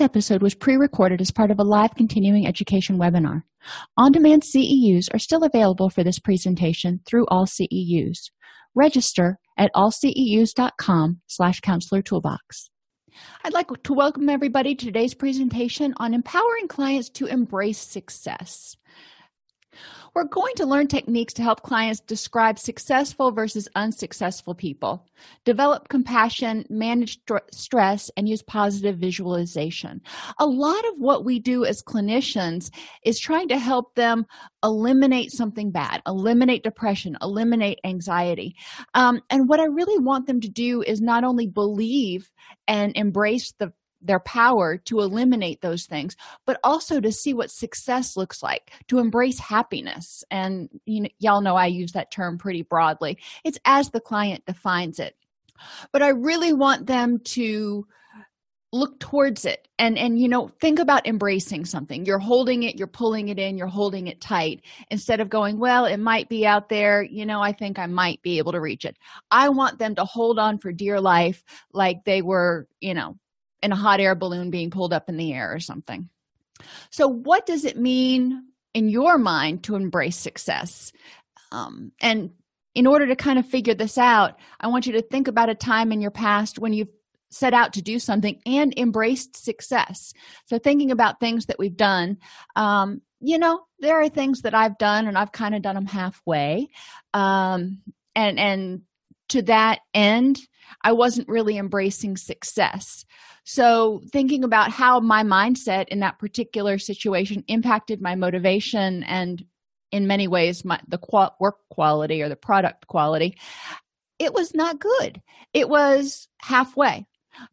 This episode was pre recorded as part of a live continuing education webinar. On demand CEUs are still available for this presentation through all CEUs. Register at allceus.com slash counselor toolbox. I'd like to welcome everybody to today's presentation on empowering clients to embrace success. We're going to learn techniques to help clients describe successful versus unsuccessful people, develop compassion, manage st- stress, and use positive visualization. A lot of what we do as clinicians is trying to help them eliminate something bad, eliminate depression, eliminate anxiety. Um, and what I really want them to do is not only believe and embrace the their power to eliminate those things but also to see what success looks like to embrace happiness. And you know, y'all know i use that term pretty broadly. It's as the client defines it. But i really want them to look towards it. And and you know think about embracing something. You're holding it you're pulling it in you're holding it tight instead of going well it might be out there. You know i think i might be able to reach it. I want them to hold on for dear life like they were you know in a hot air balloon being pulled up in the air or something. So, what does it mean in your mind to embrace success? Um, and in order to kind of figure this out, I want you to think about a time in your past when you've set out to do something and embraced success. So, thinking about things that we've done, um, you know, there are things that I've done and I've kind of done them halfway. Um, and, and to that end, I wasn't really embracing success. So, thinking about how my mindset in that particular situation impacted my motivation and, in many ways, my, the qual- work quality or the product quality, it was not good. It was halfway.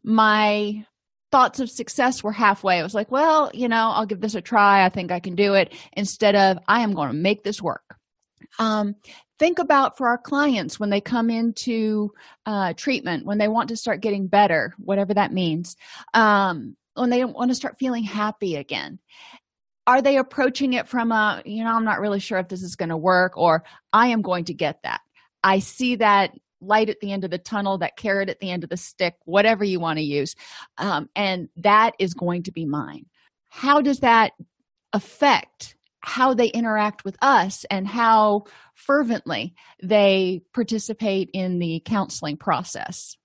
My thoughts of success were halfway. I was like, well, you know, I'll give this a try. I think I can do it. Instead of, I am going to make this work. Um, think about for our clients when they come into uh, treatment when they want to start getting better whatever that means um, when they want to start feeling happy again. Are they approaching it from a you know i'm not really sure if this is going to work or i am going to get that. I see that light at the end of the tunnel that carrot at the end of the stick whatever you want to use um, and that is going to be mine. How does that affect how they interact with us and how fervently they participate in the counseling process.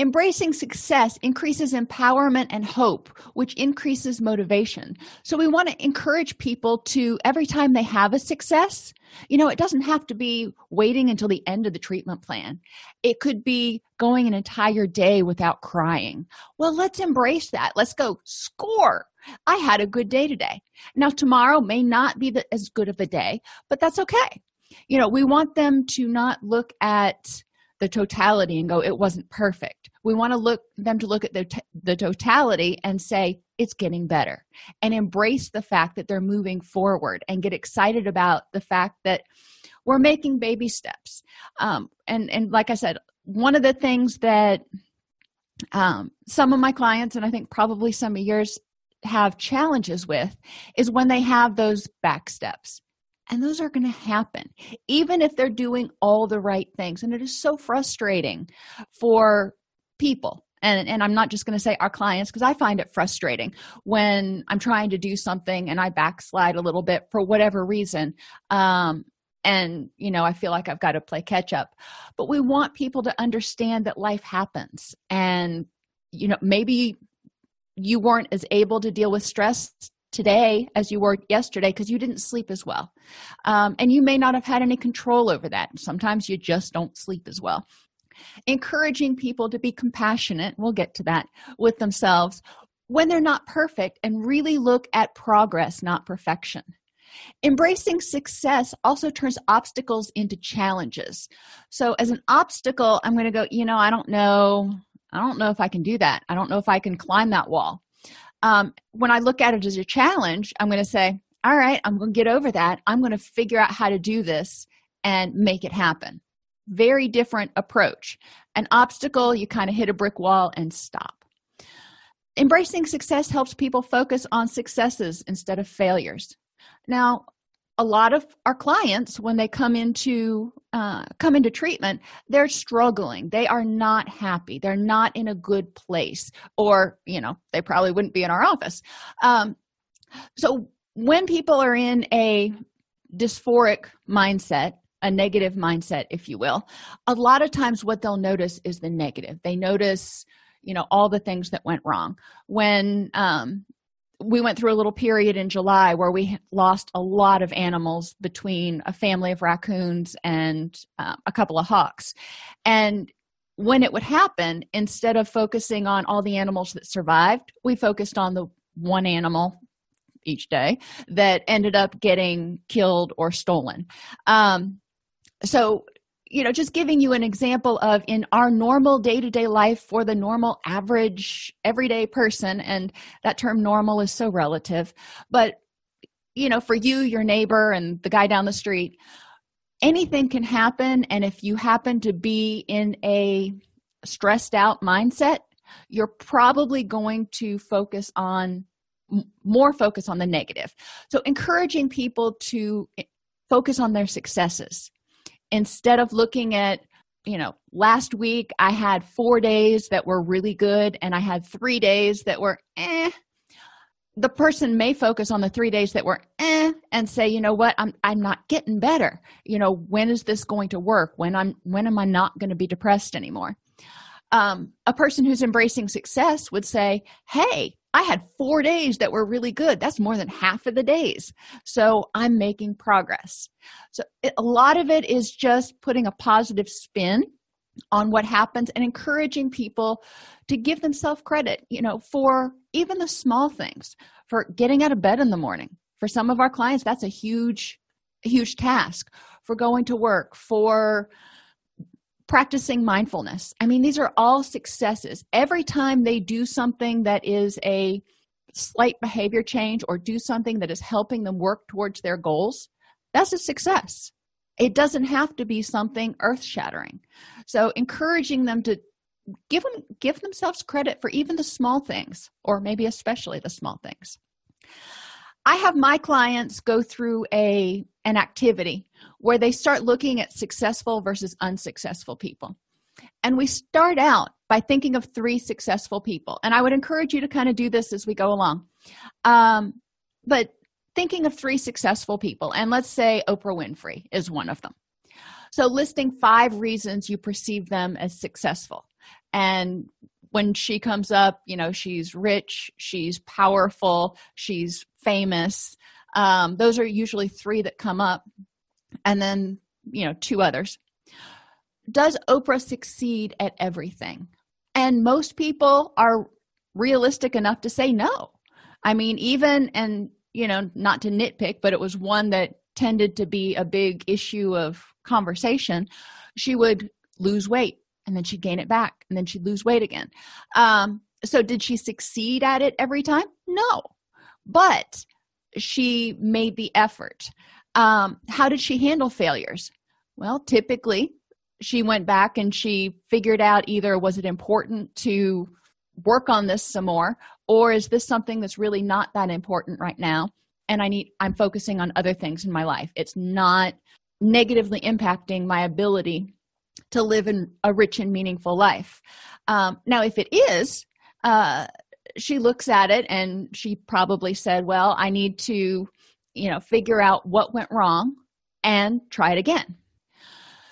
Embracing success increases empowerment and hope, which increases motivation. So, we want to encourage people to, every time they have a success, you know, it doesn't have to be waiting until the end of the treatment plan. It could be going an entire day without crying. Well, let's embrace that. Let's go score. I had a good day today. Now, tomorrow may not be the, as good of a day, but that's okay. You know, we want them to not look at the totality and go, it wasn't perfect. We want to look them to look at the, t- the totality and say, it's getting better and embrace the fact that they're moving forward and get excited about the fact that we're making baby steps. Um, and, and like I said, one of the things that um, some of my clients, and I think probably some of yours, have challenges with is when they have those back steps and those are going to happen even if they're doing all the right things. And it is so frustrating for people. And and i'm not just going to say our clients because i find it frustrating when i'm trying to do something and i backslide a little bit for whatever reason um and you know i feel like i've got to play catch up. But we want people to understand that life happens. And you know maybe you weren't as able to deal with stress today as you were yesterday because you didn't sleep as well. Um, and you may not have had any control over that. Sometimes you just don't sleep as well. Encouraging people to be compassionate, we'll get to that, with themselves when they're not perfect and really look at progress, not perfection. Embracing success also turns obstacles into challenges. So, as an obstacle, I'm going to go, you know, I don't know. I don't know if I can do that. I don't know if I can climb that wall um, when i look at it as a challenge i'm going to say all right i'm going to get over that. I'm going to figure out how to do this and make it happen. Very different approach. An obstacle you kind of hit a brick wall and stop. Embracing success helps people focus on successes instead of failures. Now a lot of our clients when they come into uh, come into treatment they're struggling. They are not happy. They're not in a good place. Or you know they probably wouldn't be in our office. Um, so when people are in a dysphoric mindset a negative mindset if you will a lot of times what they'll notice is the negative. They notice you know all the things that went wrong. When um, we went through a little period in july where we lost a lot of animals between a family of raccoons and uh, a couple of hawks. And when it would happen instead of focusing on all the animals that survived we focused on the one animal each day that ended up getting killed or stolen. Um, so you know just giving you an example of in our normal day-to-day life for the normal average everyday person and that term normal is so relative but you know for you your neighbor and the guy down the street anything can happen and if you happen to be in a stressed out mindset you're probably going to focus on more focus on the negative. So encouraging people to eh, focus on their successes instead of looking at you know last week i had four days that were really good and i had three days that were eh. The person may focus on the three days that were eh and say you know what? I'm i'm not getting better. You know when is this going to work? When i'm when am i not going to be depressed anymore? Um, a person who's embracing success would say hey I had four days that were really good. That's more than half of the days. So I'm making progress. So it, a lot of it is just putting a positive spin on what happens and encouraging people to give themselves credit, you know, for even the small things, for getting out of bed in the morning. For some of our clients, that's a huge, huge task. For going to work, for practicing mindfulness. I mean, these are all successes. Every time they do something that is a slight behavior change or do something that is helping them work towards their goals, that's a success. It doesn't have to be something earth shattering. So, encouraging them to give them give themselves credit for even the small things or maybe especially the small things i have my clients go through a an activity where they start looking at successful versus unsuccessful people. And we start out by thinking of three successful people. And i would encourage you to kind of do this as we go along. Um, but thinking of three successful people and let's say oprah winfrey is one of them. So listing five reasons you perceive them as successful. And when she comes up you know she's rich she's powerful she's famous um, those are usually three that come up and then you know two others. Does oprah succeed at everything? And most people are realistic enough to say no. I mean even and you know not to nitpick but it was one that tended to be a big issue of conversation. She would lose weight and then she'd gain it back and then she'd lose weight again. Um, so did she succeed at it every time? No. But she made the effort. Um, how did she handle failures? Well typically she went back and she figured out either was it important to work on this some more or is this something that's really not that important right now? And i need i'm focusing on other things in my life. It's not negatively impacting my ability to live in a rich and meaningful life. Um, now if it is uh, she looks at it and she probably said well i need to you know figure out what went wrong and try it again.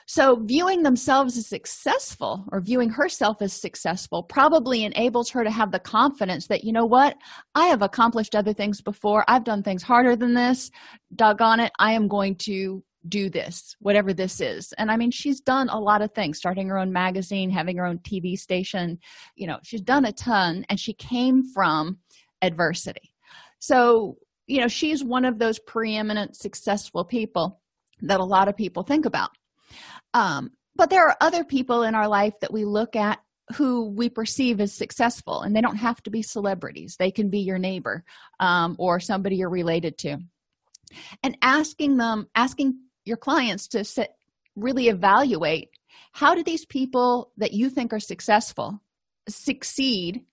So viewing themselves as successful or viewing herself as successful probably enables her to have the confidence that you know what? I have accomplished other things before. I've done things harder than this. Doggone it i am going to do this whatever this is. And i mean she's done a lot of things starting her own magazine having her own tv station. You know she's done a ton and she came from adversity. So you know she's one of those preeminent successful people that a lot of people think about. Um, but there are other people in our life that we look at who we perceive as successful and they don't have to be celebrities. They can be your neighbor um, or somebody you're related to. And asking them asking your clients to sit, really evaluate how do these people that you think are successful succeed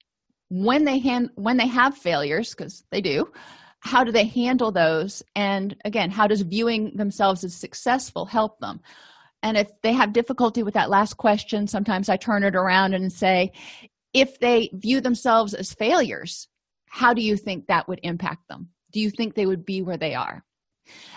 when they hand when they have failures because they do how do they handle those? And again how does viewing themselves as successful help them? And if they have difficulty with that last question sometimes i turn it around and say if they view themselves as failures how do you think that would impact them? Do you think they would be where they are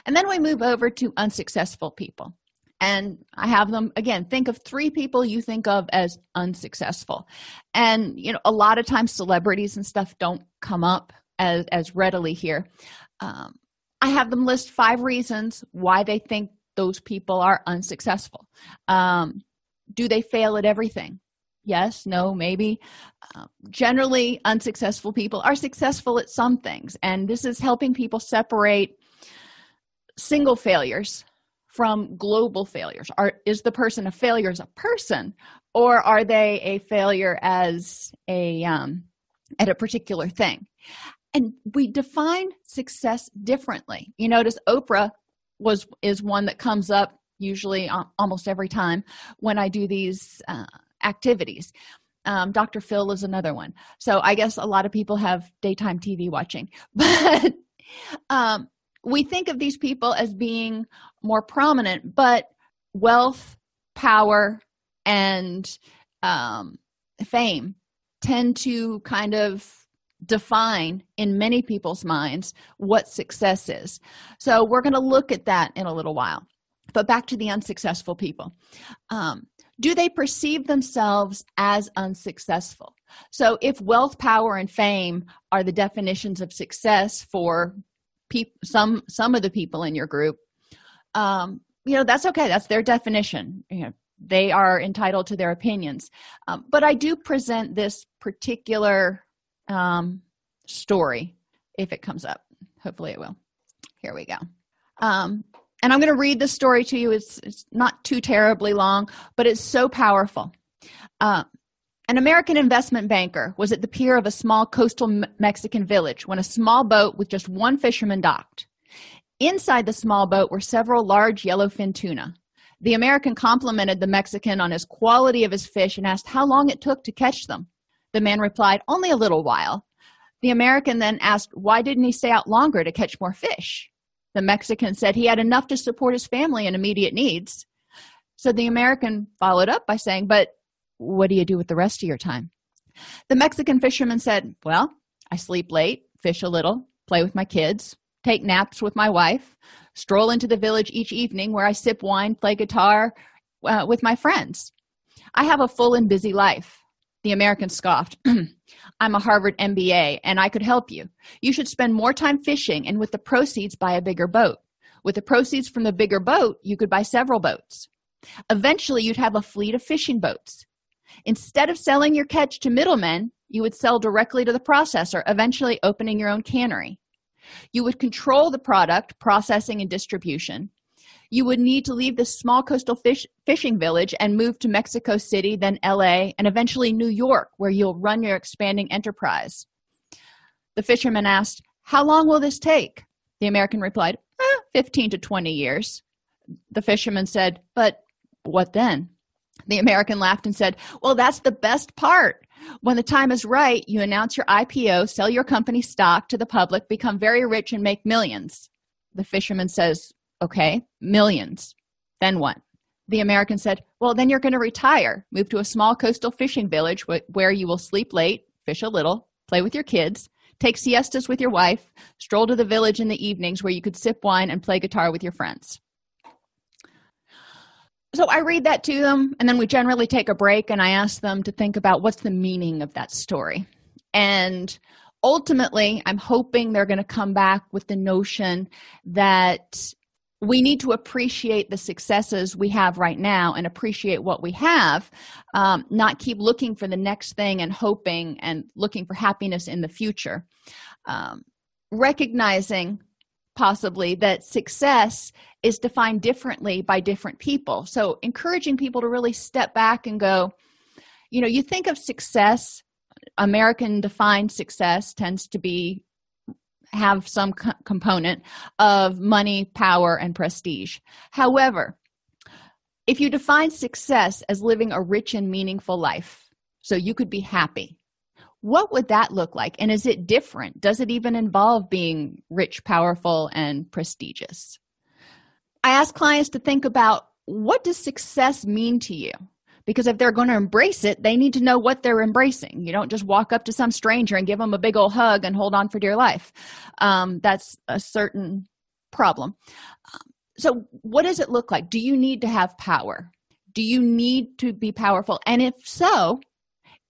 and then we move over to unsuccessful people. And i have them again think of three people you think of as unsuccessful. And you know a lot of times celebrities and stuff don't come up as as readily here. Um, i have them list five reasons why they think those people are unsuccessful. Um, do they fail at everything? Yes no maybe. Uh, generally unsuccessful people are successful at some things. And this is helping people separate single failures from global failures. Are is the person a failure as a person or are they a failure as a um, at a particular thing? And we define success differently. You notice oprah was is one that comes up usually uh, almost every time when i do these uh, activities. Um, dr phil is another one. So i guess a lot of people have daytime tv watching. But um, we think of these people as being more prominent but wealth power and um, fame tend to kind of define in many people's minds what success is. So we're going to look at that in a little while. But back to the unsuccessful people. Um, do they perceive themselves as unsuccessful? So if wealth power and fame are the definitions of success for people some some of the people in your group um you know that's okay. That's their definition. You know they are entitled to their opinions. Um, but i do present this particular um, story if it comes up. Hopefully it will. Here we go. Um, and i'm going to read the story to you. It's, it's not too terribly long but it's so powerful. Uh, an American investment banker was at the pier of a small coastal Mexican village when a small boat with just one fisherman docked. Inside the small boat were several large yellowfin tuna. The American complimented the Mexican on his quality of his fish and asked how long it took to catch them. The man replied, Only a little while. The American then asked, Why didn't he stay out longer to catch more fish? The Mexican said he had enough to support his family and immediate needs. So the American followed up by saying, But what do you do with the rest of your time? The mexican fisherman said well i sleep late fish a little play with my kids take naps with my wife stroll into the village each evening where i sip wine play guitar uh, with my friends. I have a full and busy life. The american scoffed i'm a harvard mba and i could help you. You should spend more time fishing and with the proceeds buy a bigger boat. With the proceeds from the bigger boat you could buy several boats. Eventually you'd have a fleet of fishing boats Instead of selling your catch to middlemen, you would sell directly to the processor, eventually opening your own cannery. You would control the product, processing, and distribution. You would need to leave this small coastal fish, fishing village and move to Mexico City, then LA, and eventually New York, where you'll run your expanding enterprise. The fisherman asked, How long will this take? The American replied, eh, 15 to 20 years. The fisherman said, But what then? The American laughed and said, Well, that's the best part. When the time is right, you announce your IPO, sell your company stock to the public, become very rich, and make millions. The fisherman says, Okay, millions. Then what? The American said, Well, then you're going to retire, move to a small coastal fishing village where you will sleep late, fish a little, play with your kids, take siestas with your wife, stroll to the village in the evenings where you could sip wine and play guitar with your friends so i read that to them and then we generally take a break and i ask them to think about what's the meaning of that story. And ultimately i'm hoping they're going to come back with the notion that we need to appreciate the successes we have right now and appreciate what we have um, not keep looking for the next thing and hoping and looking for happiness in the future. Um, recognizing possibly that success is defined differently by different people. So encouraging people to really step back and go you know you think of success american defined success tends to be have some co- component of money power and prestige. However if you define success as living a rich and meaningful life so you could be happy what would that look like? And is it different? Does it even involve being rich powerful and prestigious? I ask clients to think about what does success mean to you? Because if they're going to embrace it they need to know what they're embracing. You don't just walk up to some stranger and give them a big old hug and hold on for dear life. Um, that's a certain problem. So what does it look like? Do you need to have power? Do you need to be powerful? And if so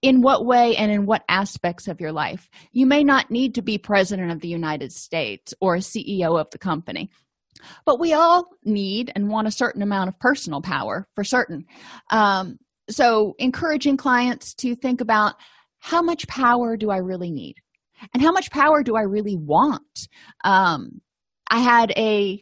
in what way and in what aspects of your life. You may not need to be president of the united states or a ceo of the company but we all need and want a certain amount of personal power for certain. Um, so encouraging clients to think about how much power do i really need and how much power do i really want? Um, i had a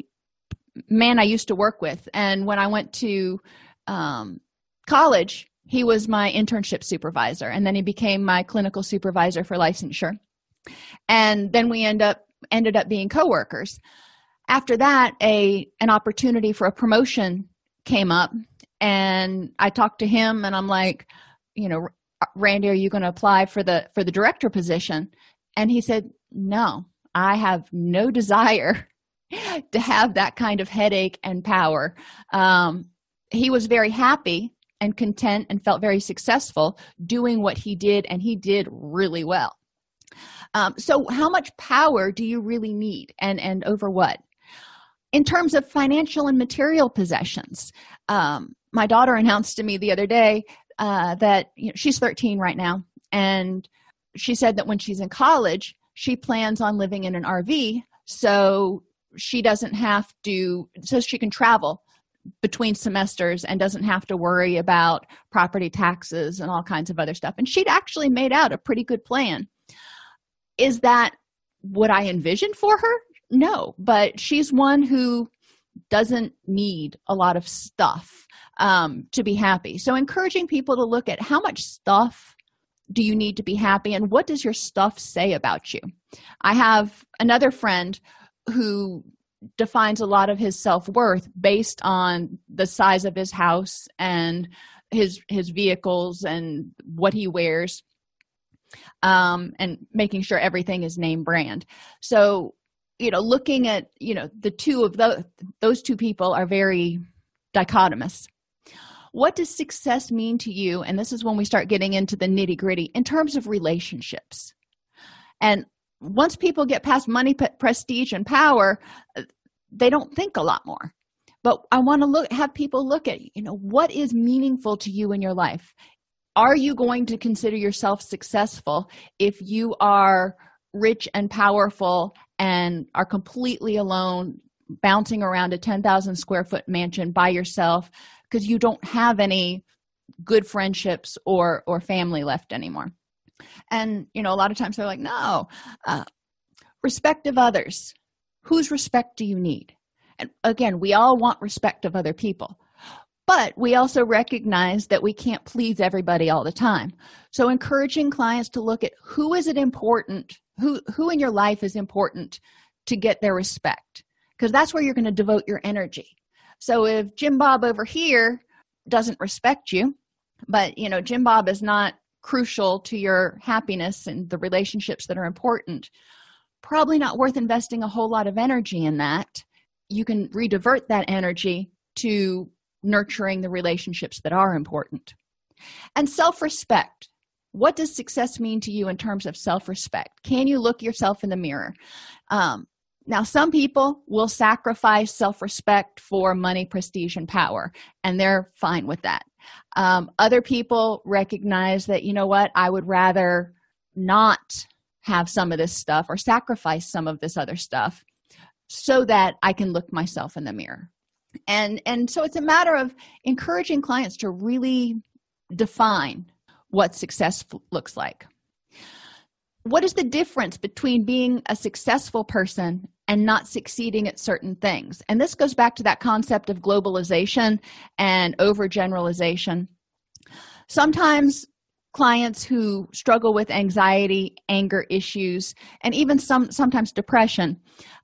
man i used to work with and when i went to um, college he was my internship supervisor and then he became my clinical supervisor for licensure. And then we end up ended up being coworkers. After that a an opportunity for a promotion came up and i talked to him and i'm like you know randy are you going to apply for the for the director position? And he said no i have no desire to have that kind of headache and power. Um, he was very happy and content and felt very successful doing what he did and he did really well. Um, so how much power do you really need and and over what? In terms of financial and material possessions um, my daughter announced to me the other day uh, that you know, she's 13 right now and she said that when she's in college she plans on living in an rv so she doesn't have to so she can travel between semesters and doesn't have to worry about property taxes and all kinds of other stuff. And she'd actually made out a pretty good plan. Is that what i envisioned for her? No but she's one who doesn't need a lot of stuff um, to be happy. So encouraging people to look at how much stuff do you need to be happy and what does your stuff say about you? I have another friend who defines a lot of his self-worth based on the size of his house and his his vehicles and what he wears um, and making sure everything is name brand. So you know looking at you know the two of those those two people are very dichotomous. What does success mean to you? And this is when we start getting into the nitty gritty in terms of relationships. And once people get past money prestige and power they don't think a lot more. But i want to look have people look at you know what is meaningful to you in your life? Are you going to consider yourself successful if you are rich and powerful and are completely alone bouncing around a 10,000 square foot mansion by yourself because you don't have any good friendships or or family left anymore and you know a lot of times they're like no uh, respect of others. Whose respect do you need? And again we all want respect of other people but we also recognize that we can't please everybody all the time. So encouraging clients to look at who is it important who who in your life is important to get their respect because that's where you're going to devote your energy. So if jim bob over here doesn't respect you but you know jim bob is not crucial to your happiness and the relationships that are important. Probably not worth investing a whole lot of energy in that. You can redivert that energy to nurturing the relationships that are important. And self-respect. What does success mean to you in terms of self-respect? Can you look yourself in the mirror? Um, now some people will sacrifice self-respect for money prestige and power and they're fine with that um, other people recognize that you know what i would rather not have some of this stuff or sacrifice some of this other stuff so that i can look myself in the mirror. And and so it's a matter of encouraging clients to really define what success looks like. What is the difference between being a successful person and not succeeding at certain things. And this goes back to that concept of globalization and overgeneralization. Sometimes clients who struggle with anxiety anger issues and even some sometimes depression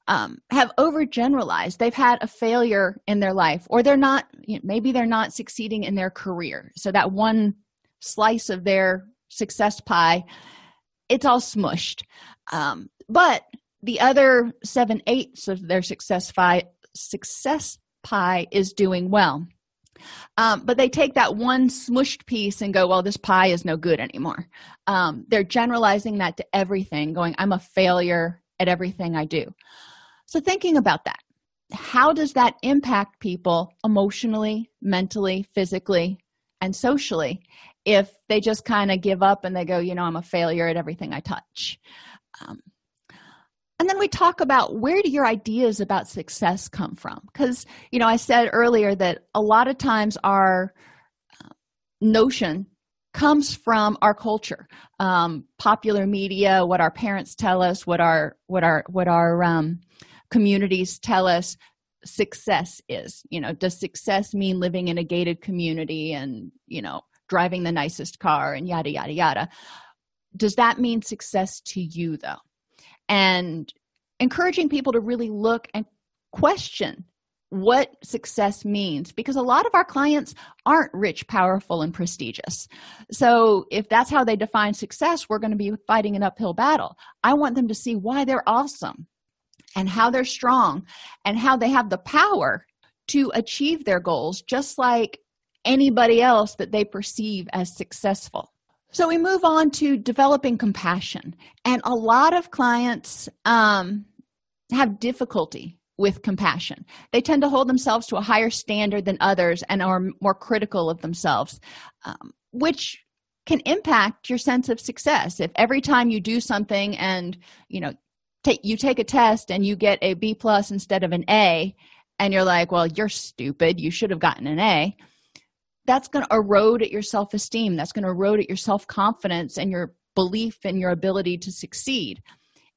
um, have overgeneralized. They've had a failure in their life or they're not you know, maybe they're not succeeding in their career. So that one slice of their success pie it's all smushed. Um, but the other seven eighths of their success pie success pie is doing well. Um, but they take that one smushed piece and go well this pie is no good anymore. Um, they're generalizing that to everything going i'm a failure at everything i do. So thinking about that how does that impact people emotionally mentally physically and socially if they just kind of give up and they go you know i'm a failure at everything i touch? Um, and then we talk about where do your ideas about success come from? Because you know i said earlier that a lot of times our uh, notion comes from our culture. Um, popular media what our parents tell us what our what our what our um, communities tell us success is. You know does success mean living in a gated community and you know driving the nicest car and yada yada yada? Does that mean success to you though and encouraging people to really look and question what success means because a lot of our clients aren't rich powerful and prestigious. So if that's how they define success we're going to be fighting an uphill battle. I want them to see why they're awesome and how they're strong and how they have the power to achieve their goals just like anybody else that they perceive as successful so we move on to developing compassion. And a lot of clients um, have difficulty with compassion. They tend to hold themselves to a higher standard than others and are more critical of themselves um, which can impact your sense of success. If every time you do something and you know take you take a test and you get a b plus instead of an a and you're like well you're stupid. You should have gotten an a that's going to erode at your self-esteem. That's going to erode at your self-confidence and your belief in your ability to succeed.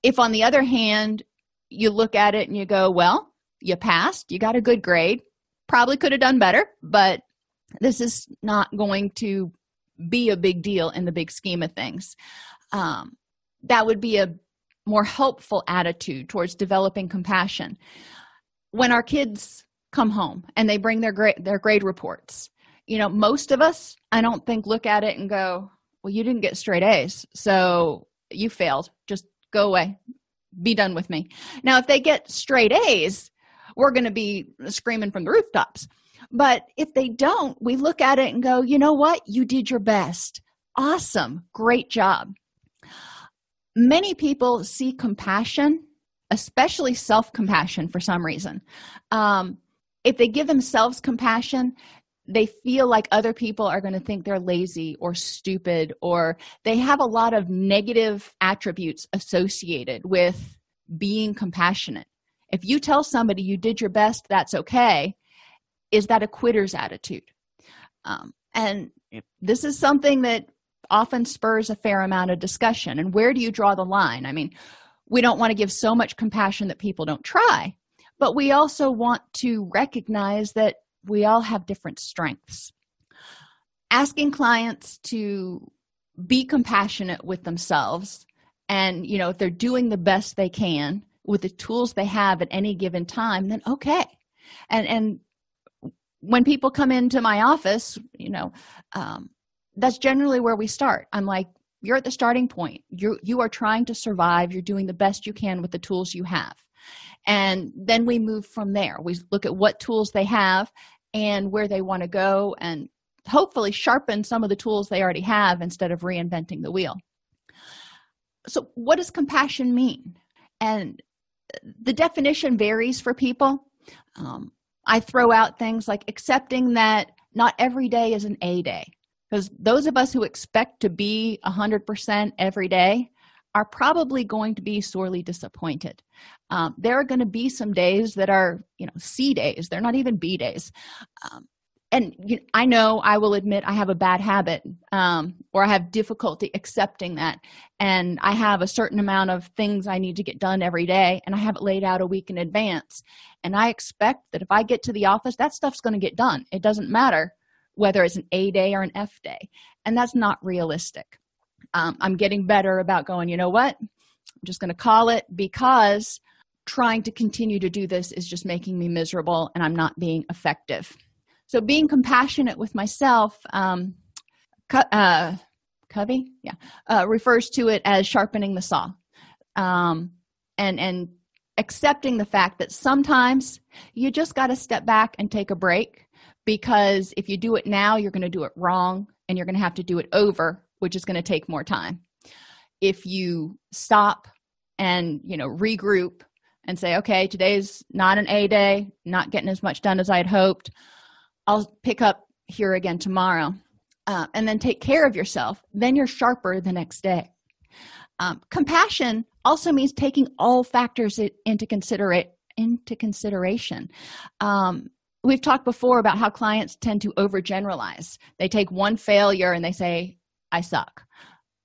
If on the other hand you look at it and you go well you passed. You got a good grade. Probably could have done better but this is not going to be a big deal in the big scheme of things. Um, that would be a more helpful attitude towards developing compassion. When our kids come home and they bring their grade their grade reports you know most of us i don't think look at it and go well you didn't get straight a's so you failed. Just go away. Be done with me. Now if they get straight a's we're going to be screaming from the rooftops. But if they don't we look at it and go you know what? You did your best. Awesome. Great job. Many people see compassion especially self-compassion for some reason. Um, if they give themselves compassion they feel like other people are going to think they're lazy or stupid or they have a lot of negative attributes associated with being compassionate. If you tell somebody you did your best that's okay is that a quitter's attitude? Um, and this is something that often spurs a fair amount of discussion. And where do you draw the line? I mean we don't want to give so much compassion that people don't try but we also want to recognize that we all have different strengths. Asking clients to be compassionate with themselves and you know if they're doing the best they can with the tools they have at any given time then okay. And and when people come into my office you know um, that's generally where we start. I'm like you're at the starting point. You you are trying to survive. You're doing the best you can with the tools you have. And then we move from there. We look at what tools they have and where they want to go and hopefully sharpen some of the tools they already have instead of reinventing the wheel. So what does compassion mean? And the definition varies for people. Um, i throw out things like accepting that not every day is an a day because those of us who expect to be 100% every day are probably going to be sorely disappointed. Um, there are going to be some days that are you know c days. They're not even b days. Um, and you know, i know i will admit i have a bad habit um, or i have difficulty accepting that. And i have a certain amount of things i need to get done every day and i have it laid out a week in advance. And i expect that if i get to the office that stuff's going to get done. It doesn't matter whether it's an a day or an f day. And that's not realistic um, i'm getting better about going you know what? I'm just going to call it because trying to continue to do this is just making me miserable and i'm not being effective. So being compassionate with myself um, uh, covey? Yeah. Uh, refers to it as sharpening the saw. Um, and and accepting the fact that sometimes you just got to step back and take a break because if you do it now you're going to do it wrong and you're going to have to do it over which is going to take more time. If you stop and you know regroup and say okay today's not an a day not getting as much done as i had hoped. I'll pick up here again tomorrow uh, and then take care of yourself then you're sharper the next day. Um, compassion also means taking all factors into considerate into consideration. Um, we've talked before about how clients tend to overgeneralize. They take one failure and they say i suck.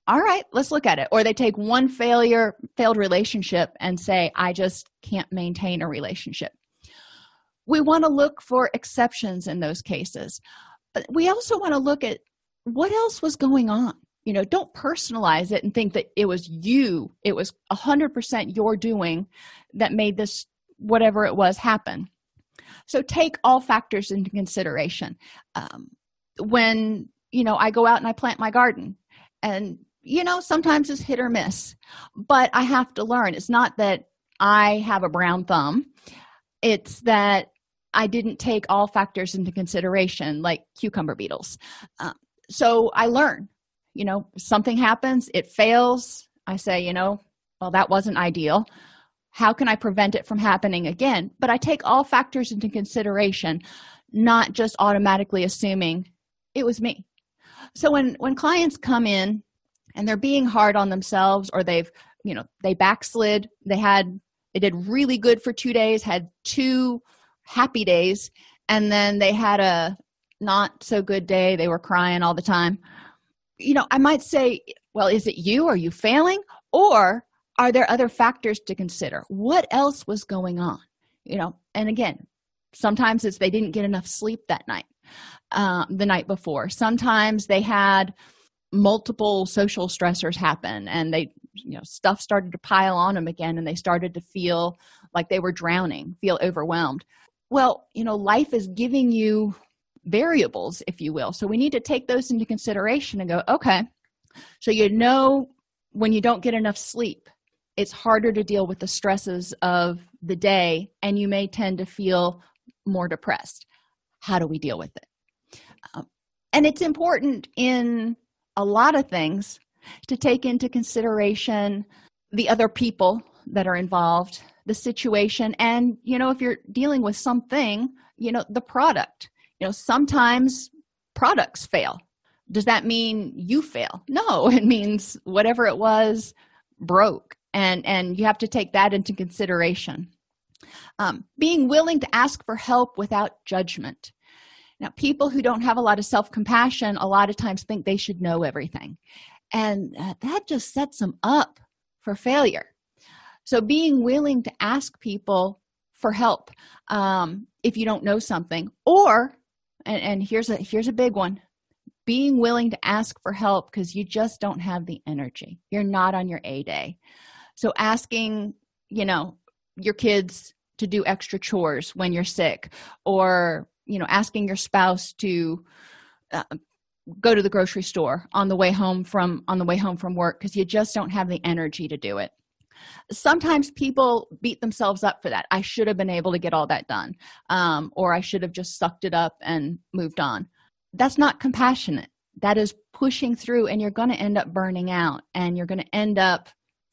All right let's look at it. Or they take one failure failed relationship and say i just can't maintain a relationship. We want to look for exceptions in those cases. But we also want to look at what else was going on. You know don't personalize it and think that it was you. It was 100% your doing that made this whatever it was happen. So take all factors into consideration. Um, when you know i go out and i plant my garden. And you know sometimes it's hit or miss but i have to learn. It's not that i have a brown thumb. It's that i didn't take all factors into consideration like cucumber beetles. Um, so i learn you know something happens it fails. I say you know well that wasn't ideal. How can i prevent it from happening again? But i take all factors into consideration not just automatically assuming it was me so when when clients come in and they're being hard on themselves or they've you know they backslid they had they did really good for two days had two happy days and then they had a not so good day they were crying all the time you know i might say well is it you? Are you failing? Or are there other factors to consider? What else was going on? You know and again sometimes it's they didn't get enough sleep that night um, the night before. Sometimes they had multiple social stressors happen and they you know stuff started to pile on them again and they started to feel like they were drowning feel overwhelmed. Well you know life is giving you variables if you will. So we need to take those into consideration and go okay so you know when you don't get enough sleep it's harder to deal with the stresses of the day and you may tend to feel more depressed how do we deal with it? Um, and it's important in a lot of things to take into consideration the other people that are involved the situation and you know if you're dealing with something you know the product. You know sometimes products fail. Does that mean you fail? No it means whatever it was broke and and you have to take that into consideration um, being willing to ask for help without judgment. Now people who don't have a lot of self-compassion a lot of times think they should know everything. And uh, that just sets them up for failure. So being willing to ask people for help um, if you don't know something or and, and here's a here's a big one being willing to ask for help because you just don't have the energy. You're not on your a day. So asking you know your kids to do extra chores when you're sick or you know asking your spouse to uh, go to the grocery store on the way home from on the way home from work because you just don't have the energy to do it. Sometimes people beat themselves up for that. I should have been able to get all that done um, or i should have just sucked it up and moved on. That's not compassionate. That is pushing through and you're going to end up burning out and you're going to end up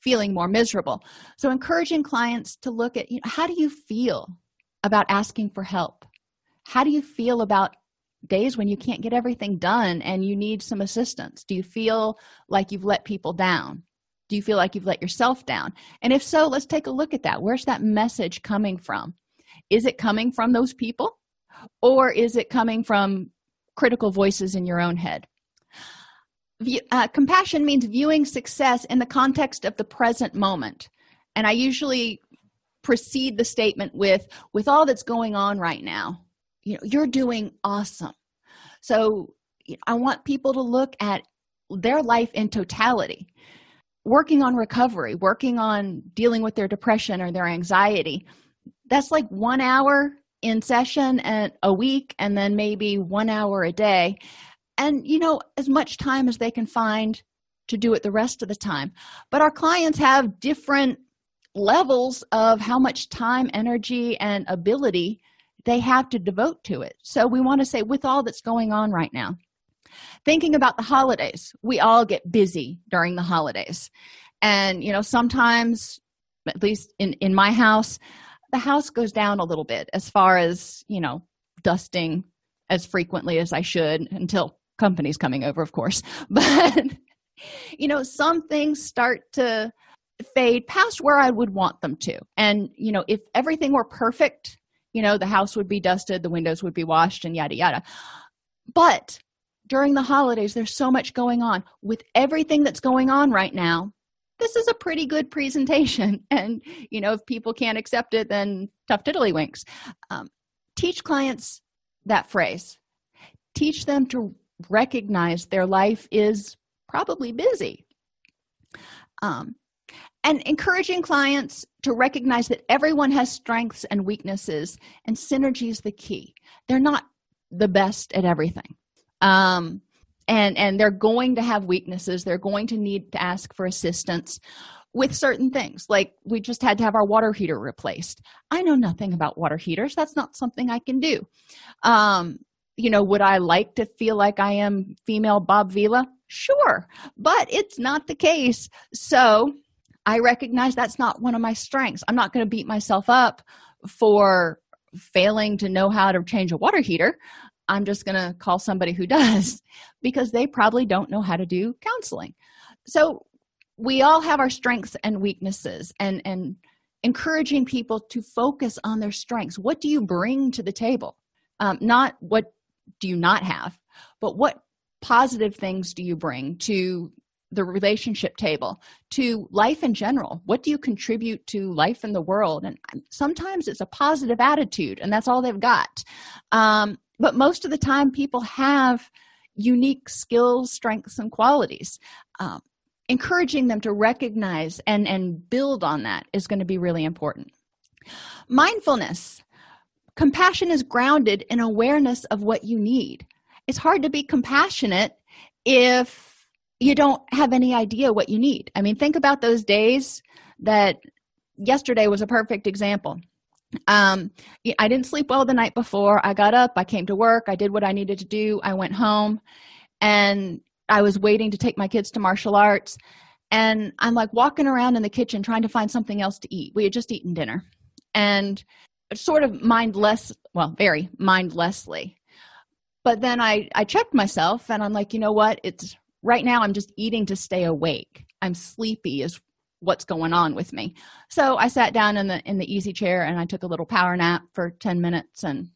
feeling more miserable. So encouraging clients to look at you know, how do you feel about asking for help? How do you feel about days when you can't get everything done and you need some assistance? Do you feel like you've let people down? Do you feel like you've let yourself down? And if so let's take a look at that. Where's that message coming from? Is it coming from those people or is it coming from critical voices in your own head View, uh, compassion means viewing success in the context of the present moment. And i usually precede the statement with with all that's going on right now you know you're doing awesome. So i want people to look at their life in totality. Working on recovery working on dealing with their depression or their anxiety that's like one hour in session and a week and then maybe one hour a day and you know as much time as they can find to do it the rest of the time. But our clients have different levels of how much time energy and ability they have to devote to it. So we want to say with all that's going on right now thinking about the holidays we all get busy during the holidays. And you know sometimes at least in in my house the house goes down a little bit as far as you know dusting as frequently as i should until company's coming over of course. But you know some things start to fade past where i would want them to. And you know if everything were perfect you know the house would be dusted the windows would be washed and yada yada. But during the holidays there's so much going on. With everything that's going on right now this is a pretty good presentation. And you know if people can't accept it then tough tiddlywinks. Um, teach clients that phrase. Teach them to recognize their life is probably busy. Um, and encouraging clients to recognize that everyone has strengths and weaknesses and synergy is the key. They're not the best at everything. Um, and and they're going to have weaknesses. They're going to need to ask for assistance with certain things. Like we just had to have our water heater replaced. I know nothing about water heaters. That's not something i can do. Um you know would i like to feel like i am female bob vila? Sure but it's not the case. So i recognize that's not one of my strengths. I'm not going to beat myself up for failing to know how to change a water heater. I'm just going to call somebody who does because they probably don't know how to do counseling. So we all have our strengths and weaknesses and and encouraging people to focus on their strengths. What do you bring to the table? Um, not what do you not have? But what positive things do you bring to the relationship table to life in general? What do you contribute to life in the world? And sometimes it's a positive attitude and that's all they've got. Um, but most of the time people have unique skills strengths and qualities. Um, encouraging them to recognize and and build on that is going to be really important. Mindfulness compassion is grounded in awareness of what you need. It's hard to be compassionate if you don't have any idea what you need. I mean think about those days that yesterday was a perfect example. Um i didn't sleep well the night before. I got up i came to work i did what i needed to do i went home and i was waiting to take my kids to martial arts and i'm like walking around in the kitchen trying to find something else to eat. We had just eaten dinner and sort of mindless well very mindlessly. But then i i checked myself and i'm like you know what? It's right now i'm just eating to stay awake. I'm sleepy is what's going on with me. So i sat down in the in the easy chair and i took a little power nap for 10 minutes and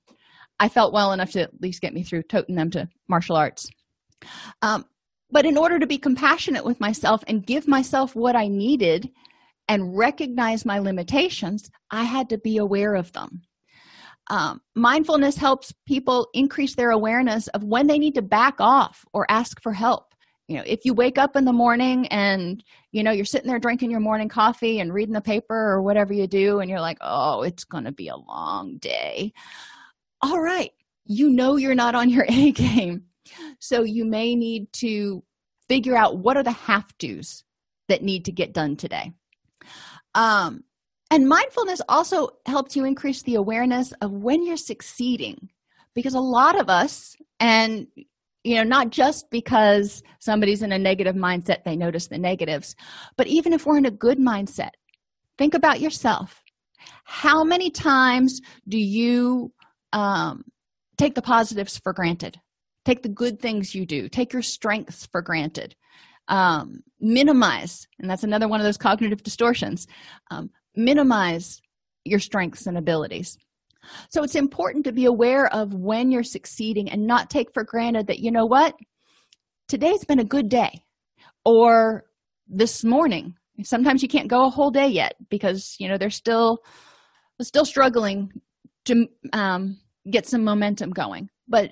i felt well enough to at least get me through toting them to martial arts. Um, but in order to be compassionate with myself and give myself what i needed and recognize my limitations i had to be aware of them. Um, mindfulness helps people increase their awareness of when they need to back off or ask for help. You know if you wake up in the morning and you know you're sitting there drinking your morning coffee and reading the paper or whatever you do and you're like oh it's going to be a long day. All right you know you're not on your a game so you may need to figure out what are the have to's that need to get done today um and mindfulness also helps you increase the awareness of when you're succeeding. Because a lot of us and you know not just because somebody's in a negative mindset they notice the negatives but even if we're in a good mindset think about yourself. How many times do you um, take the positives for granted? Take the good things you do. Take your strengths for granted um, minimize and that's another one of those cognitive distortions um, minimize your strengths and abilities. So it's important to be aware of when you're succeeding and not take for granted that you know what? Today's been a good day. Or this morning sometimes you can't go a whole day yet because you know they're still still struggling to um, get some momentum going. But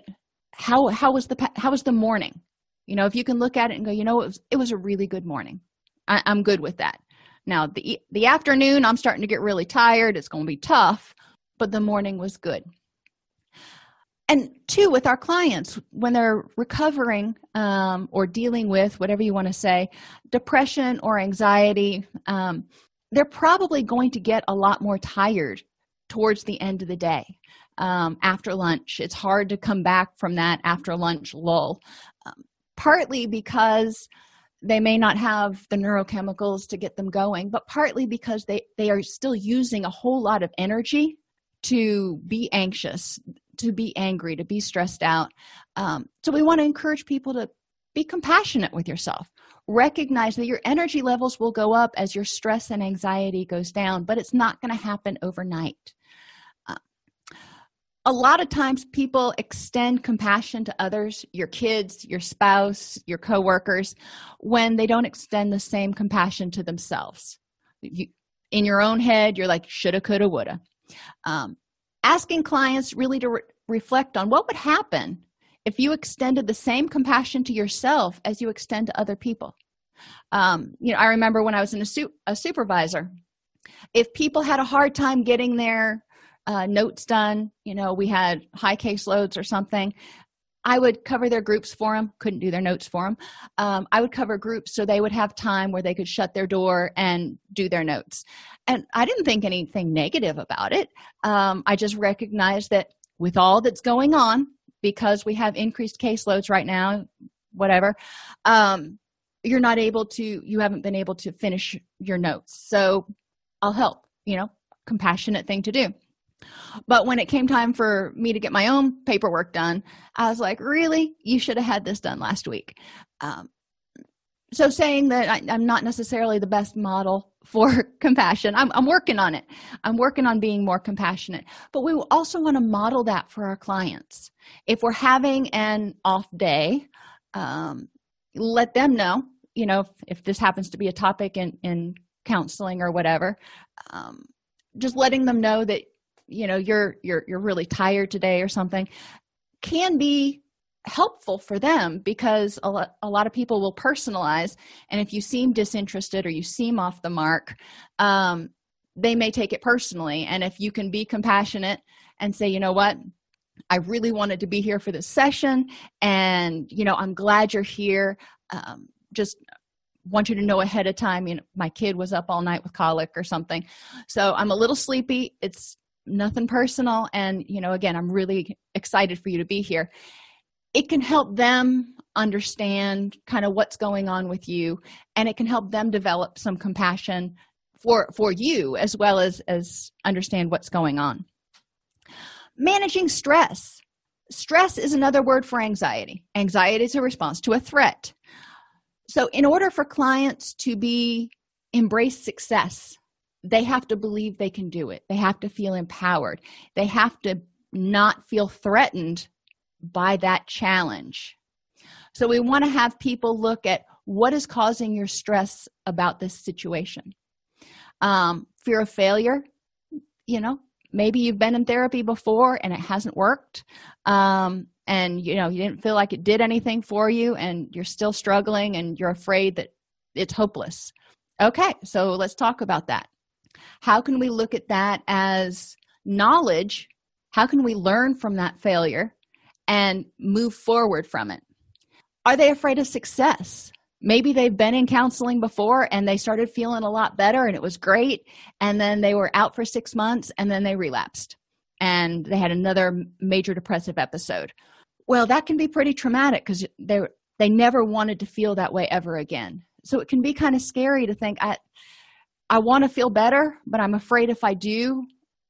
how how was the how was the morning you know if you can look at it and go you know it was, it was a really good morning. I, i'm good with that. Now the the afternoon i'm starting to get really tired. It's going to be tough but the morning was good. And two with our clients when they're recovering um, or dealing with whatever you want to say depression or anxiety um, they're probably going to get a lot more tired towards the end of the day um, after lunch. It's hard to come back from that after lunch lull partly because they may not have the neurochemicals to get them going but partly because they they are still using a whole lot of energy to be anxious to be angry to be stressed out. Um, so we want to encourage people to be compassionate with yourself. Recognize that your energy levels will go up as your stress and anxiety goes down but it's not going to happen overnight a lot of times people extend compassion to others your kids your spouse your coworkers when they don't extend the same compassion to themselves. You, in your own head you're like shoulda coulda woulda. Um, asking clients really to re- reflect on what would happen if you extended the same compassion to yourself as you extend to other people. Um, you know i remember when i was in a, su- a supervisor if people had a hard time getting their uh, notes done you know we had high caseloads or something I would cover their groups for them, couldn't do their notes for them. Um, I would cover groups so they would have time where they could shut their door and do their notes. And I didn't think anything negative about it. Um, I just recognized that with all that's going on, because we have increased caseloads right now, whatever, um, you're not able to, you haven't been able to finish your notes. So I'll help, you know, compassionate thing to do but when it came time for me to get my own paperwork done i was like really? You should have had this done last week. Um, so saying that I, am not necessarily the best model for compassion I'm, I'm working on it. I'm working on being more compassionate. But we also want to model that for our clients. If we're having an off day um, let them know you know if, if, this happens to be a topic in in counseling or whatever um, just letting them know that you know you're you're you're really tired today or something can be helpful for them because a lot, a lot of people will personalize. And if you seem disinterested or you seem off the mark um, they may take it personally. And if you can be compassionate and say you know what? I really wanted to be here for this session. And you know i'm glad you're here. Um, just want you to know ahead of time you know my kid was up all night with colic or something. So i'm a little sleepy. It's nothing personal. And you know again i'm really excited for you to be here. It can help them understand kind of what's going on with you and it can help them develop some compassion for for you as well as as understand what's going on. Managing stress. Stress is another word for anxiety. Anxiety is a response to a threat. So in order for clients to be embrace success they have to believe they can do it. They have to feel empowered. They have to not feel threatened by that challenge. So we want to have people look at what is causing your stress about this situation. Um, fear of failure you know maybe you've been in therapy before and it hasn't worked um, and you know you didn't feel like it did anything for you and you're still struggling and you're afraid that it's hopeless. Okay so let's talk about that how can we look at that as knowledge? How can we learn from that failure and move forward from it? Are they afraid of success? Maybe they've been in counseling before and they started feeling a lot better and it was great and then they were out for six months and then they relapsed and they had another major depressive episode. Well that can be pretty traumatic because they they never wanted to feel that way ever again. So it can be kind of scary to think i i want to feel better but i'm afraid if i do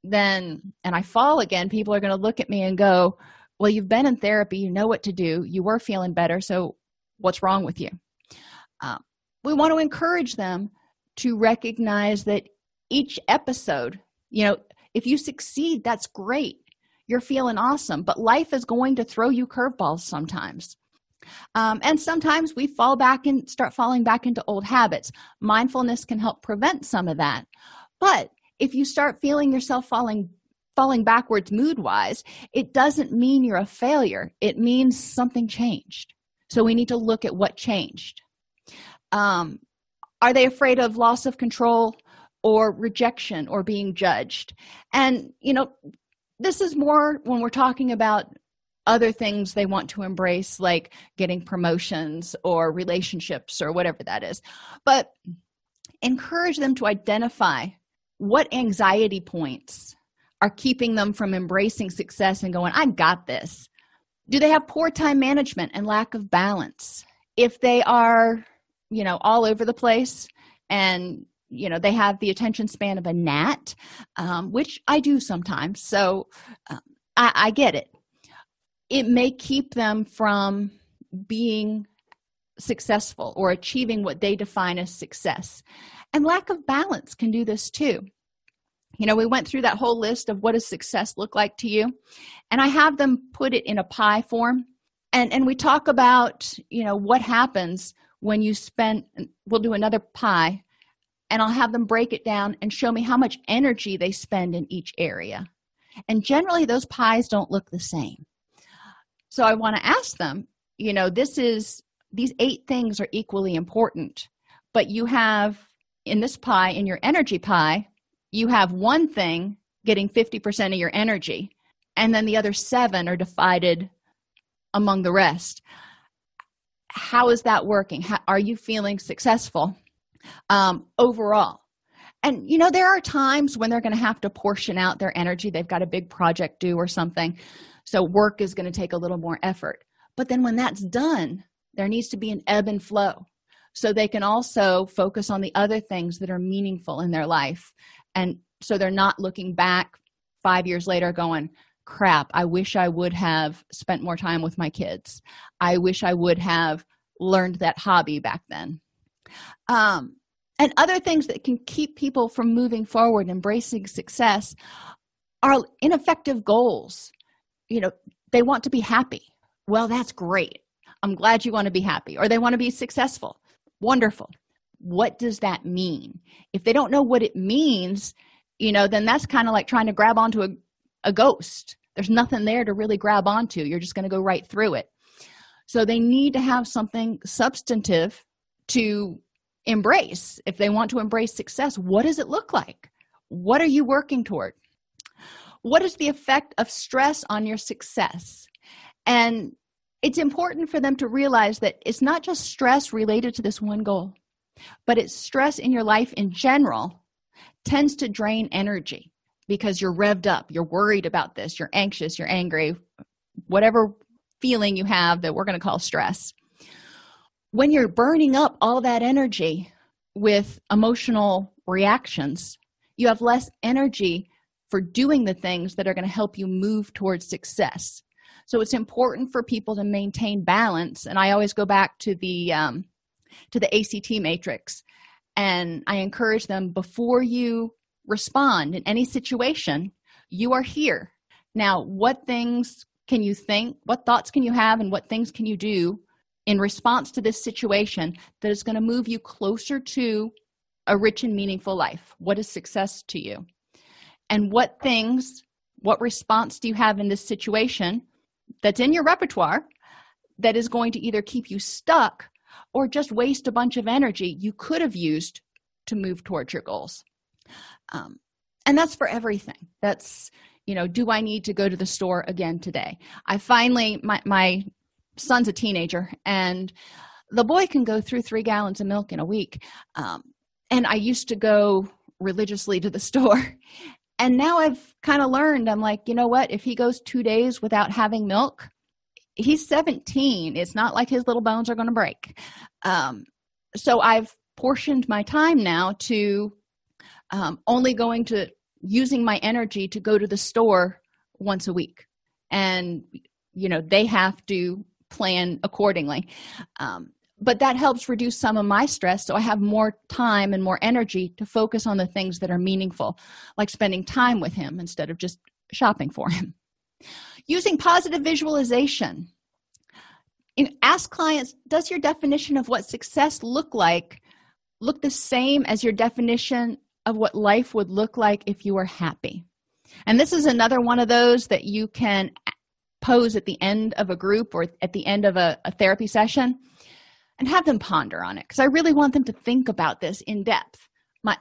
then and i fall again people are going to look at me and go well you've been in therapy you know what to do you were feeling better so what's wrong with you? Um, we want to encourage them to recognize that each episode you know if you succeed that's great. You're feeling awesome but life is going to throw you curveballs sometimes um, and sometimes we fall back and start falling back into old habits. Mindfulness can help prevent some of that. But if you start feeling yourself falling falling backwards mood wise it doesn't mean you're a failure. It means something changed. So we need to look at what changed. Um, are they afraid of loss of control or rejection or being judged? And you know this is more when we're talking about other things they want to embrace, like getting promotions or relationships or whatever that is. But encourage them to identify what anxiety points are keeping them from embracing success and going, I got this. Do they have poor time management and lack of balance? If they are, you know, all over the place and you know they have the attention span of a gnat um, which i do sometimes so uh, I, I get it it may keep them from being successful or achieving what they define as success. And lack of balance can do this too. You know we went through that whole list of what does success look like to you? And i have them put it in a pie form. And and we talk about you know what happens when you spend we'll do another pie and i'll have them break it down and show me how much energy they spend in each area. And generally those pies don't look the same so i want to ask them you know this is these eight things are equally important but you have in this pie in your energy pie you have one thing getting 50% of your energy and then the other seven are divided among the rest. How is that working? How, are you feeling successful um, overall? And you know there are times when they're going to have to portion out their energy. They've got a big project due or something so work is going to take a little more effort. But then when that's done there needs to be an ebb and flow. So they can also focus on the other things that are meaningful in their life. And so they're not looking back five years later going crap i wish i would have spent more time with my kids. I wish i would have learned that hobby back then. Um, and other things that can keep people from moving forward embracing success are ineffective goals you know they want to be happy. Well that's great. I'm glad you want to be happy. Or they want to be successful. Wonderful. What does that mean? If they don't know what it means you know then that's kind of like trying to grab onto a, a ghost. There's nothing there to really grab onto. You're just going to go right through it. So they need to have something substantive to embrace. If they want to embrace success what does it look like? What are you working toward what is the effect of stress on your success? And it's important for them to realize that it's not just stress related to this one goal but it's stress in your life in general tends to drain energy because you're revved up you're worried about this you're anxious you're angry whatever feeling you have that we're going to call stress. When you're burning up all that energy with emotional reactions you have less energy for doing the things that are going to help you move towards success. So it's important for people to maintain balance and i always go back to the um, to the act matrix and i encourage them before you respond in any situation you are here. Now what things can you think what thoughts can you have and what things can you do in response to this situation that is going to move you closer to a rich and meaningful life? What is success to you and what things what response do you have in this situation that's in your repertoire that is going to either keep you stuck or just waste a bunch of energy you could have used to move towards your goals? Um, and that's for everything. That's you know do i need to go to the store again today? I finally my my son's a teenager and the boy can go through three gallons of milk in a week. Um, and i used to go religiously to the store and now i've kind of learned i'm like you know what? If he goes two days without having milk he's 17 it's not like his little bones are going to break. Um, so i've portioned my time now to um, only going to using my energy to go to the store once a week. And you know they have to plan accordingly. Um, but that helps reduce some of my stress so i have more time and more energy to focus on the things that are meaningful like spending time with him instead of just shopping for him. Using positive visualization. Ask clients does your definition of what success look like look the same as your definition of what life would look like if you were happy? And this is another one of those that you can pose at the end of a group or at the end of a, a therapy session and have them ponder on it because i really want them to think about this in depth. My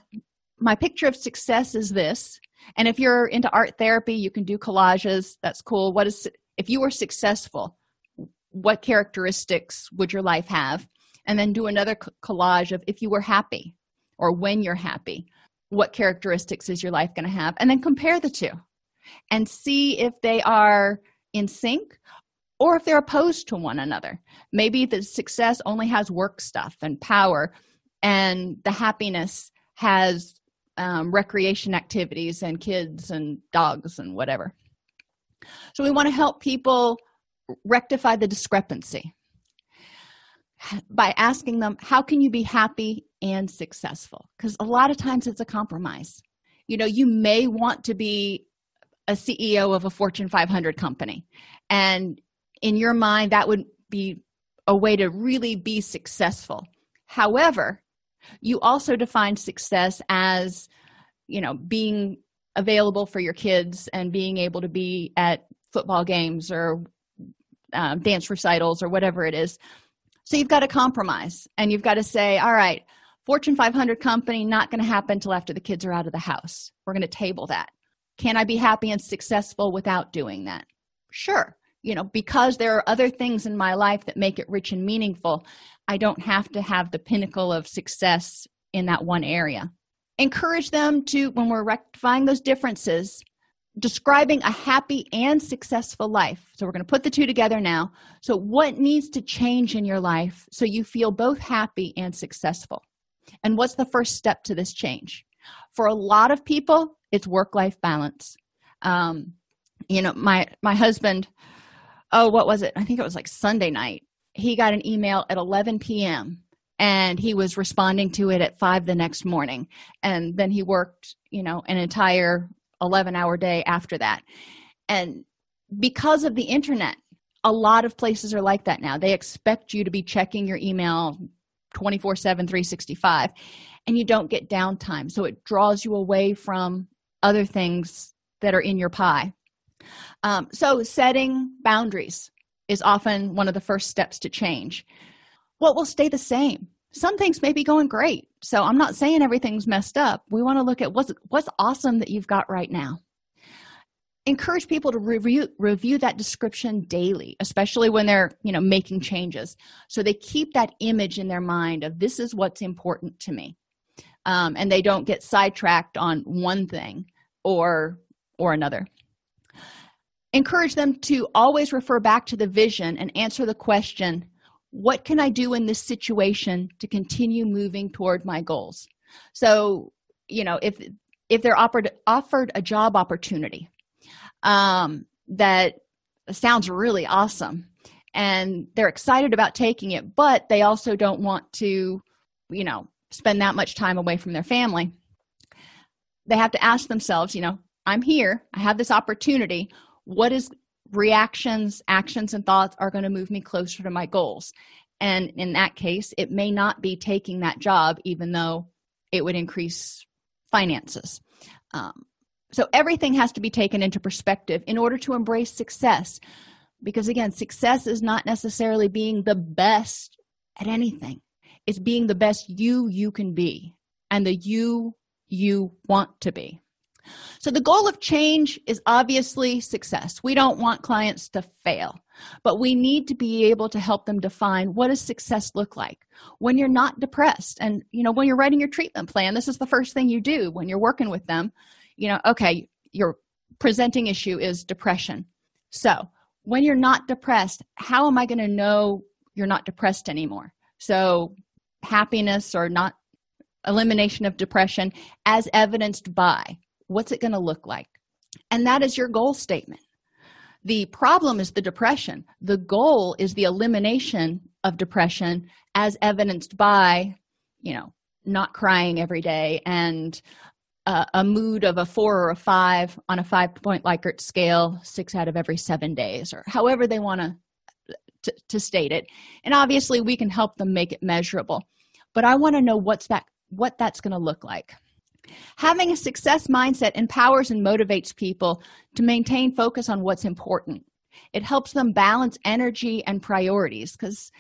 my picture of success is this and if you're into art therapy you can do collages that's cool. What is if you were successful what characteristics would your life have? And then do another collage of if you were happy or when you're happy what characteristics is your life going to have? And then compare the two and see if they are in sync or if they're opposed to one another. Maybe the success only has work stuff and power and the happiness has um, recreation activities and kids and dogs and whatever. So we want to help people rectify the discrepancy by asking them how can you be happy and successful? Because a lot of times it's a compromise. You know you may want to be a ceo of a fortune 500 company and in your mind that would be a way to really be successful. However you also define success as you know being available for your kids and being able to be at football games or um, dance recitals or whatever it is. So you've got to compromise and you've got to say all right fortune 500 company not going to happen until after the kids are out of the house. We're going to table that. Can i be happy and successful without doing that? Sure you know because there are other things in my life that make it rich and meaningful i don't have to have the pinnacle of success in that one area. Encourage them to when we're rectifying those differences describing a happy and successful life. So we're going to put the two together now. So what needs to change in your life so you feel both happy and successful? And what's the first step to this change? For a lot of people it's work life balance. Um, you know my my husband oh what was it? I think it was like sunday night. He got an email at 11 p.m and he was responding to it at 5 the next morning. And then he worked you know an entire 11 hour day after that. And because of the internet a lot of places are like that now. They expect you to be checking your email 24 7 365 and you don't get downtime. So it draws you away from other things that are in your pie um, so setting boundaries is often one of the first steps to change. What will stay the same? Some things may be going great. So i'm not saying everything's messed up. We want to look at what's what's awesome that you've got right now. Encourage people to review review that description daily especially when they're you know making changes. So they keep that image in their mind of this is what's important to me. Um, and they don't get sidetracked on one thing or or another encourage them to always refer back to the vision and answer the question what can i do in this situation to continue moving toward my goals? So you know if if they're offered offered a job opportunity um, that sounds really awesome and they're excited about taking it but they also don't want to you know spend that much time away from their family they have to ask themselves you know i'm here. I have this opportunity what is reactions actions and thoughts are going to move me closer to my goals. And in that case it may not be taking that job even though it would increase finances. Um, so everything has to be taken into perspective in order to embrace success. Because again success is not necessarily being the best at anything. It's being the best you you can be and the you you want to be so the goal of change is obviously success. We don't want clients to fail but we need to be able to help them define what does success look like when you're not depressed. And you know when you're writing your treatment plan this is the first thing you do when you're working with them. You know okay your presenting issue is depression. So when you're not depressed how am i going to know you're not depressed anymore? So happiness or not elimination of depression as evidenced by what's it going to look like? And that is your goal statement. The problem is the depression. The goal is the elimination of depression as evidenced by you know not crying every day and uh, a mood of a four or a five on a five point likert scale six out of every seven days or however they want to to state it. And obviously we can help them make it measurable. But i want to know what's that what that's going to look like Having a success mindset empowers and motivates people to maintain focus on what's important. It helps them balance energy and priorities because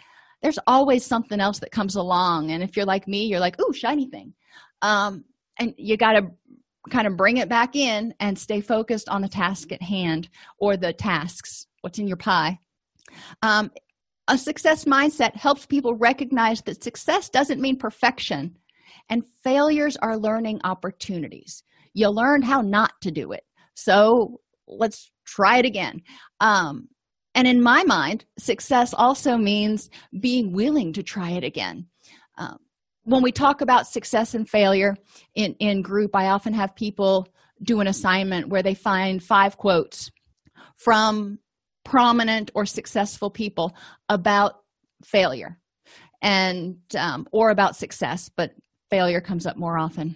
there's always something else that comes along. And if you're like me, you're like, ooh, shiny thing. Um, and you got to kind of bring it back in and stay focused on the task at hand or the tasks what's in your pie. Um, a success mindset helps people recognize that success doesn't mean perfection, and failures are learning opportunities. You learned how not to do it. So let's try it again. Um, and in my mind, success also means being willing to try it again. Um, when we talk about success and failure in, in group, I often have people do an assignment where they find five quotes from prominent or successful people about failure and um, or about success but failure comes up more often.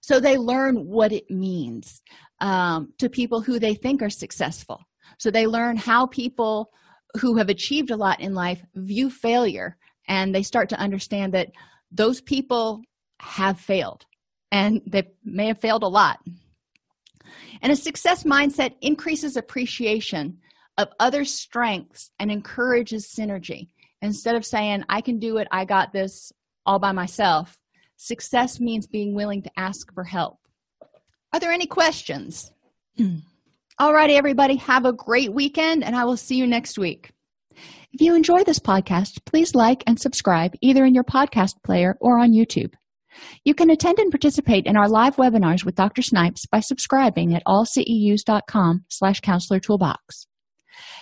So they learn what it means um, to people who they think are successful. So they learn how people who have achieved a lot in life view failure and they start to understand that those people have failed and they may have failed a lot. And a success mindset increases appreciation of other strengths and encourages synergy. Instead of saying i can do it i got this all by myself success means being willing to ask for help. Are there any questions? All righty everybody have a great weekend and i will see you next week. If you enjoy this podcast please like and subscribe either in your podcast player or on youtube. You can attend and participate in our live webinars with dr snipes by subscribing at allceus.com slash counselor toolbox